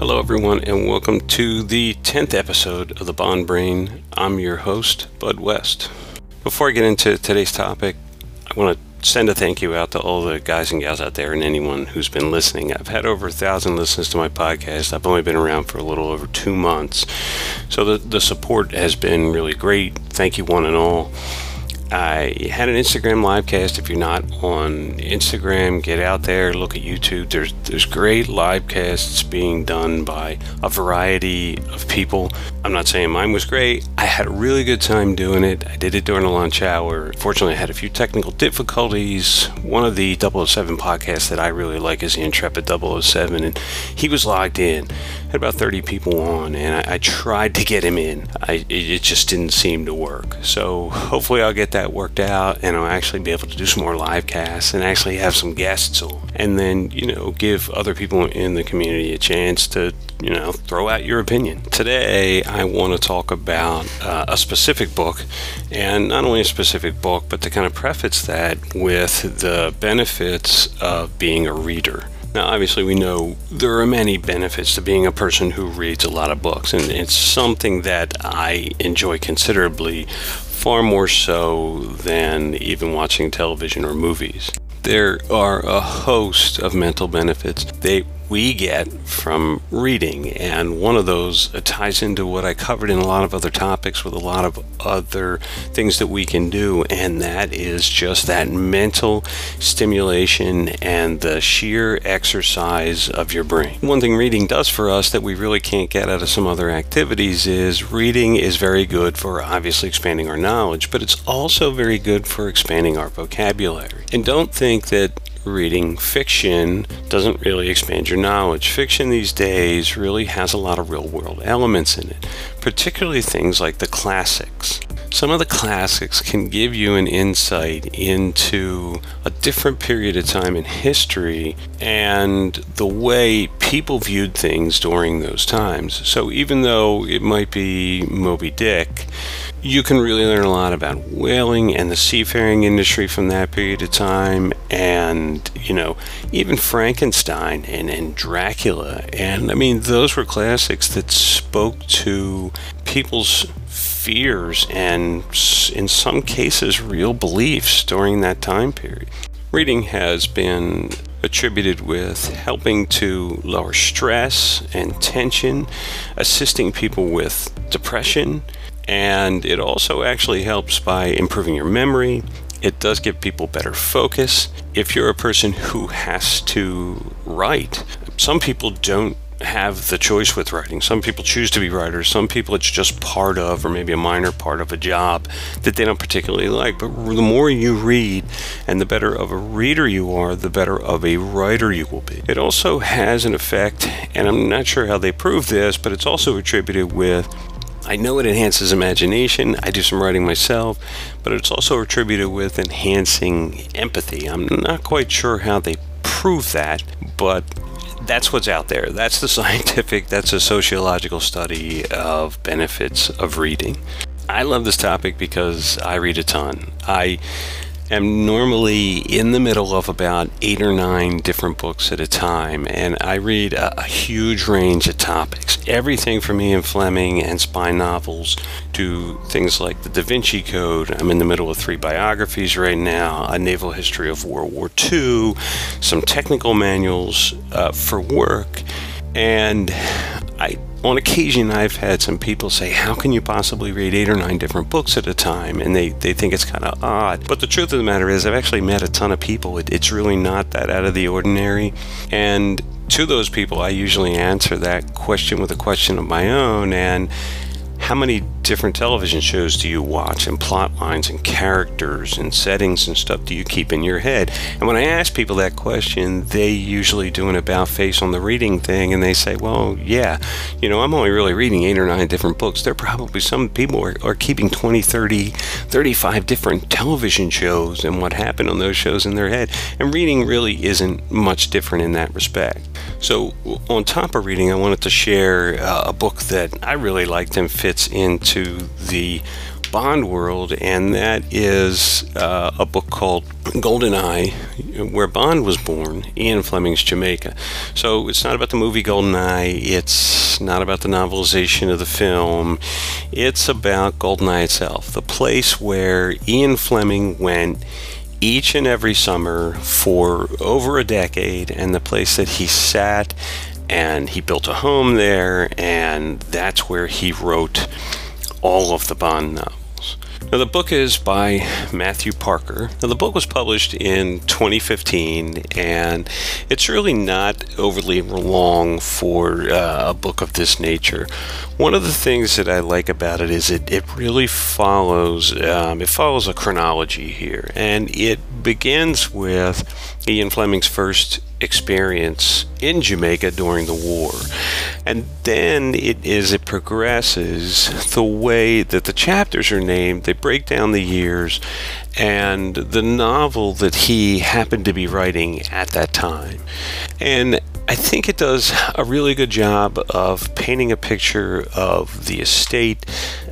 Hello, everyone, and welcome to the 10th episode of the Bond Brain. I'm your host, Bud West. Before I get into today's topic, I want to send a thank you out to all the guys and gals out there and anyone who's been listening. I've had over a thousand listens to my podcast. I've only been around for a little over two months. So the, the support has been really great. Thank you, one and all. I had an Instagram live cast. If you're not on Instagram, get out there, look at YouTube. There's there's great live casts being done by a variety of people. I'm not saying mine was great. I had a really good time doing it. I did it during the lunch hour. Fortunately, I had a few technical difficulties. One of the 007 podcasts that I really like is the Intrepid 007, and he was logged in. Had about 30 people on, and I, I tried to get him in. I, it just didn't seem to work. So hopefully, I'll get that that worked out and I'll actually be able to do some more live casts and actually have some guests on. And then, you know, give other people in the community a chance to, you know, throw out your opinion. Today, I want to talk about uh, a specific book, and not only a specific book, but to kind of preface that with the benefits of being a reader. Now, obviously, we know there are many benefits to being a person who reads a lot of books, and it's something that I enjoy considerably far more so than even watching television or movies. There are a host of mental benefits. They we get from reading. And one of those uh, ties into what I covered in a lot of other topics with a lot of other things that we can do, and that is just that mental stimulation and the sheer exercise of your brain. One thing reading does for us that we really can't get out of some other activities is reading is very good for obviously expanding our knowledge, but it's also very good for expanding our vocabulary. And don't think that reading fiction doesn't really expand your knowledge. Fiction these days really has a lot of real world elements in it, particularly things like the classics. Some of the classics can give you an insight into a different period of time in history and the way people viewed things during those times. So even though it might be Moby Dick, you can really learn a lot about whaling and the seafaring industry from that period of time. And you know even frankenstein and, and dracula. And i mean those were classics that spoke to people's fears and in some cases real beliefs during that time period. Reading has been attributed with helping to lower stress and tension assisting people with depression and it also actually helps by improving your memory. It does give people better focus. If you're a person who has to write, some people don't have the choice with writing. Some people choose to be writers. Some people it's just part of, or maybe a minor part of a job that they don't particularly like. But the more you read and the better of a reader you are, the better of a writer you will be. It also has an effect, and I'm not sure how they prove this, but it's also attributed with I know it enhances imagination. I do some writing myself, but it's also attributed with enhancing empathy. I'm not quite sure how they prove that, but that's what's out there. That's the scientific, that's a sociological study of benefits of reading. I love this topic because I read a ton. I am normally in the middle of about eight or nine different books at a time, and I read a, a huge range of topics. Everything from Ian Fleming and spy novels to things like the Da Vinci Code. I'm in the middle of three biographies right now, a naval history of World War II, some technical manuals uh, for work, and I on occasion I've had some people say, How can you possibly read eight or nine different books at a time? And they, they think it's kind of odd. But the truth of the matter is, I've actually met a ton of people. It, it's really not that out of the ordinary. And to those people, I usually answer that question with a question of my own. And how many different television shows do you watch and plot lines and characters and settings and stuff do you keep in your head? And when I ask people that question, they usually do an about face on the reading thing and they say, well, yeah, you know, I'm only really reading eight or nine different books. There are probably some people are, are keeping 20, 30, 35 different television shows and what happened on those shows in their head. And reading really isn't much different in that respect. So, on top of reading, I wanted to share uh, a book that I really liked and fits into the Bond world, and that is uh, a book called Goldeneye, where Bond was born, Ian Fleming's Jamaica. So it's not about the movie Goldeneye, it's not about the novelization of the film, it's about Goldeneye itself, the place where Ian Fleming went each and every summer for over a decade, and the place that he sat and he built a home there, and that's where he wrote all of the novels. Now, the book is by Matthew Parker. Now, the book was published in 2015, and it's really not overly long for uh, a book of this nature. One of the things that I like about it is it, it really follows um, it follows a chronology here, and it begins with Ian Fleming's first experience in Jamaica during the war. And then it as it progresses, the way that the chapters are named, they break down the years and the novel that he happened to be writing at that time. And I think it does a really good job of painting a picture of the estate,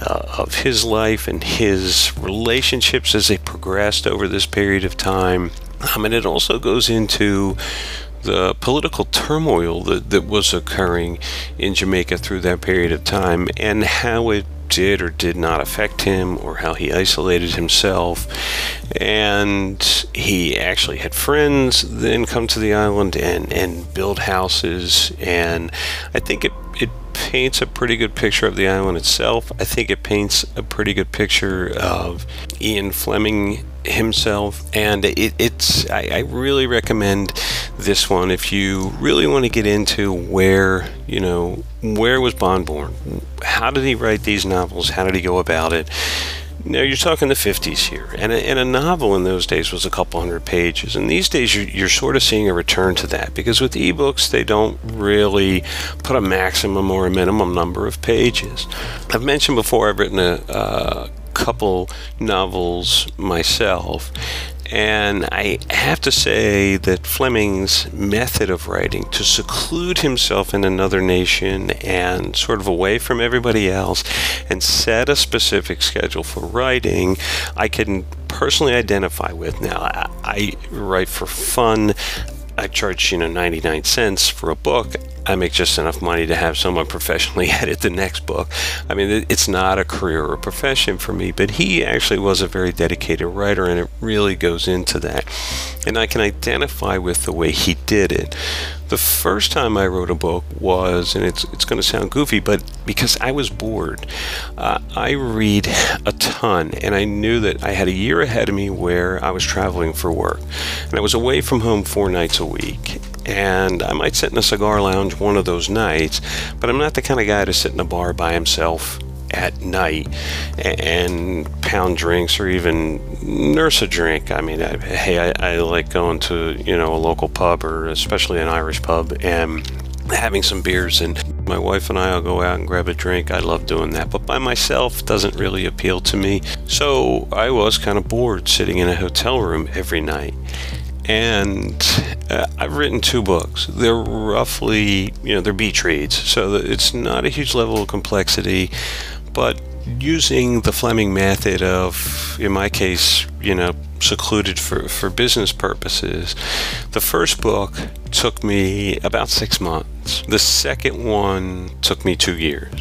uh, of his life and his relationships as they progressed over this period of time. Um, and it also goes into the political turmoil that, that was occurring in Jamaica through that period of time and how it did or did not affect him or how he isolated himself. And he actually had friends then come to the island and, and build houses. And I think it, it paints a pretty good picture of the island itself. I think it paints a pretty good picture of Ian Fleming himself and it, it's I, I, really recommend this one if you really want to get into where you know where was bond born? How did he write these novels? How did he go about it now you're talking the 50s here. And a, and a novel in those days was a couple hundred pages. And these days you're, you're sort of seeing a return to that. Because with ebooks they don't really put a maximum or a minimum number of pages. I've mentioned before i've written a uh, couple novels myself. And I have to say that Fleming's method of writing to seclude himself in another nation and sort of away from everybody else and set a specific schedule for writing, I can personally identify with. Now, I, I write for fun. I charge, you know, 99 cents for a book. I make just enough money to have someone professionally edit the next book. I mean, it's not a career or a profession for me, but he actually was a very dedicated writer, and it really goes into that. And I can identify with the way he did it. The first time I wrote a book was, and it's, it's going to sound goofy, but because I was bored. Uh, I read a ton, and I knew that I had a year ahead of me where I was traveling for work. And I was away from home four nights a week and I might sit in a cigar lounge one of those nights, but I'm not the kind of guy to sit in a bar by himself at night and pound drinks or even nurse a drink. I mean, I, hey, I, I like going to you know a local pub or especially an Irish pub and having some beers and my wife and I will go out and grab a drink. I love doing that, but by myself doesn't really appeal to me. So I was kind of bored sitting in a hotel room every night and uh, I've written two books. They're roughly, you know, they're beach reads, so it's not a huge level of complexity, but using the Fleming method of, in my case, you know, secluded for, for business purposes, the first book took me about six months. The second one took me two years.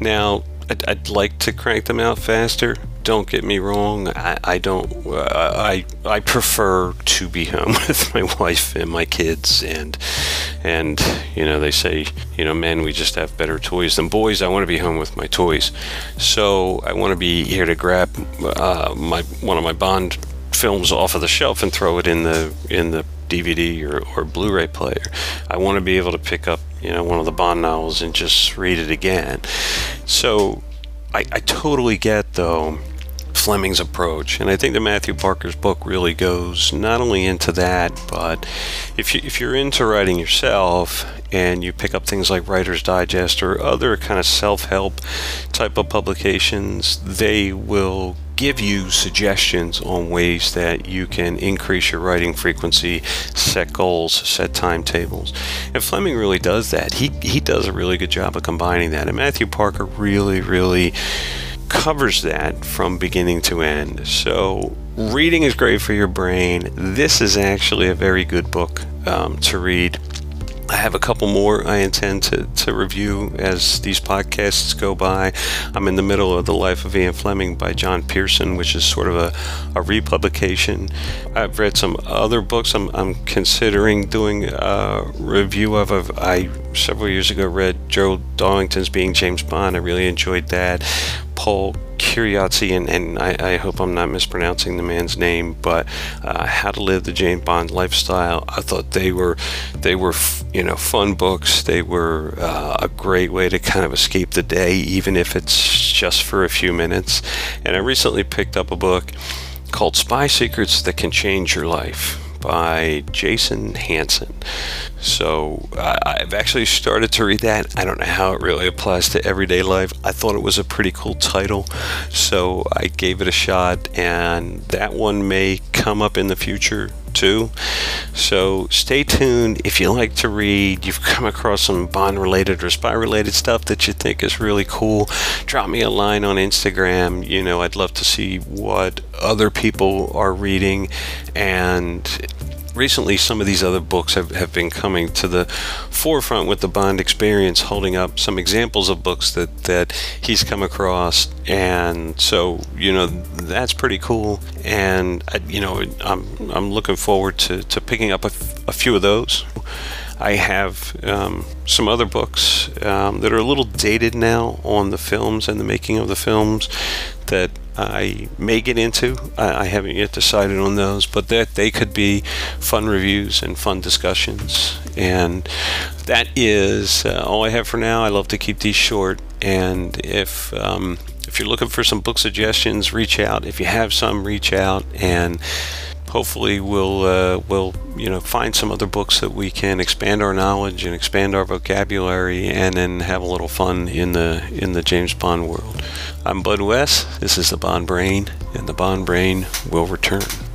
Now, I'd, I'd like to crank them out faster, don't get me wrong. I, I don't. Uh, I I prefer to be home with my wife and my kids, and and you know they say you know men we just have better toys than boys. I want to be home with my toys, so I want to be here to grab uh, my one of my Bond films off of the shelf and throw it in the in the DVD or, or Blu-ray player. I want to be able to pick up you know one of the Bond novels and just read it again. So I, I totally get though Fleming's approach. And I think that Matthew Parker's book really goes not only into that, but if, you, if you're into writing yourself and you pick up things like Writer's Digest or other kind of self help type of publications, they will give you suggestions on ways that you can increase your writing frequency, set goals, set timetables. And Fleming really does that. He, he does a really good job of combining that. And Matthew Parker really, really covers that from beginning to end. So, reading is great for your brain. This is actually a very good book um, to read. I have a couple more I intend to, to review as these podcasts go by. I'm in the middle of The Life of Ian Fleming by John Pearson, which is sort of a, a republication. I've read some other books I'm, I'm considering doing a review of. I several years ago read Gerald Darlington's Being James Bond. I really enjoyed that. Paul Kyriazi, and, and I, I, hope I'm not mispronouncing the man's name, but uh, How to Live the James Bond Lifestyle. I thought they were they were you know fun books. They were uh, a great way to kind of escape the day, even if it's just for a few minutes. And I recently picked up a book called Spy Secrets That Can Change Your Life by Jason Hanson. So uh, I've actually started to read that. I don't know how it really applies to everyday life. I thought it was a pretty cool title, so I gave it a shot, and that one may come up in the future too. So stay tuned. If you like to read, you've come across some bond related or spy related stuff that you think is really cool, drop me a line on Instagram. You know, I'd love to see what other people are reading and recently some of these other books have, have been coming to the forefront with the Bond experience, holding up some examples of books that, that he's come across. And so, you know, that's pretty cool. And, I, you know, I'm, I'm looking forward to, to picking up a, a few of those. I have um, some other books um, that are a little dated now on the films and the making of the films that I may get into. I, I, haven't yet decided on those, but that they could be fun reviews and fun discussions. And that is uh, all I have for now. I love to keep these short, and if um, if you're looking for some book suggestions, reach out. If you have some, reach out and hopefully we'll uh, we'll you know find some other books that we can expand our knowledge and expand our vocabulary and then have a little fun in the in the James Bond world. I'm Bud West. This is the Bond Brain, and the Bond Brain will return.